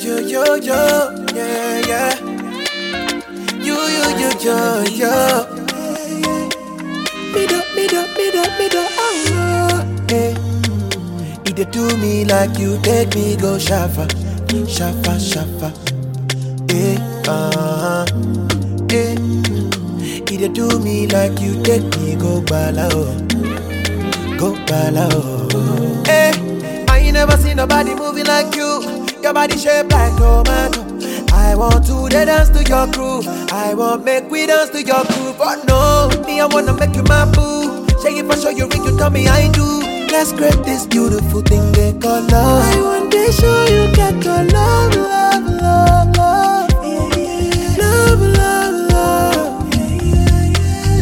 yo, yo, yeah, yeah. You, you, you, yo, yo. Me do, me do, me do, me do, oh, hey. You do me like you take me go shafa, shafa, shafa. Hey, uh-huh. Eh. Hey. You do me like you take me go bala, oh. Go bala, oh. Hey, I ain't never seen nobody moving like you. Your body shaped like tomato. I want to dance to your groove. I want make we dance to your groove. But no, me I wanna make you my boo. Shake it for sure you ring, you tell me I do. Let's create this beautiful thing they call love. I want to show you get your love, love, love, love. Love, love.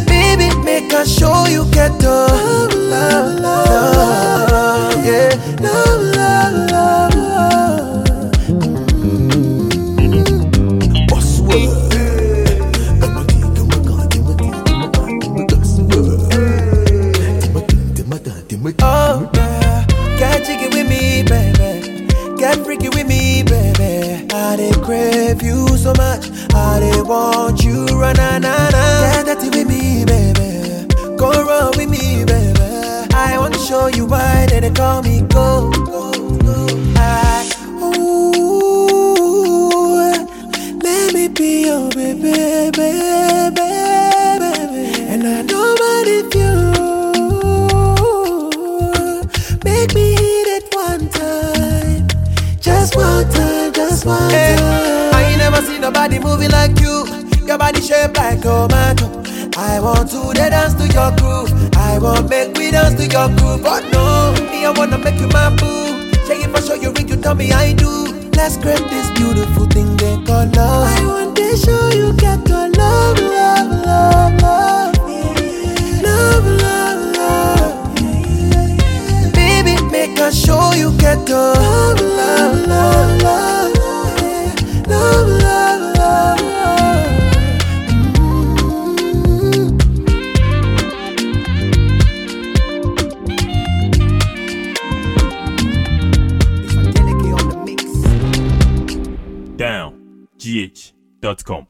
Baby, make I show you get love, love, love, dey crave you so much. I dey want you, na na na. Get dirty with me, baby. Go run with me, baby. I want to show you why they, they call me go, go, go. I, ooh, let me be your baby, baby, baby. And I know what if you make me hit it one time, just one time, just one eh, time. I ain't never seen nobody moving like you. Your body shaped like tomato. I want to dance to your groove. I want to make we dance to your groove. But no, me I wanna make you my boo. Shake it for sure you ring, you tell me I do. Let's create this beautiful thing they call love. I want to show you get your love, love, love, love. Love, love, love. Baby, make I show you get love, love, love, love. Love, Down. GH.com.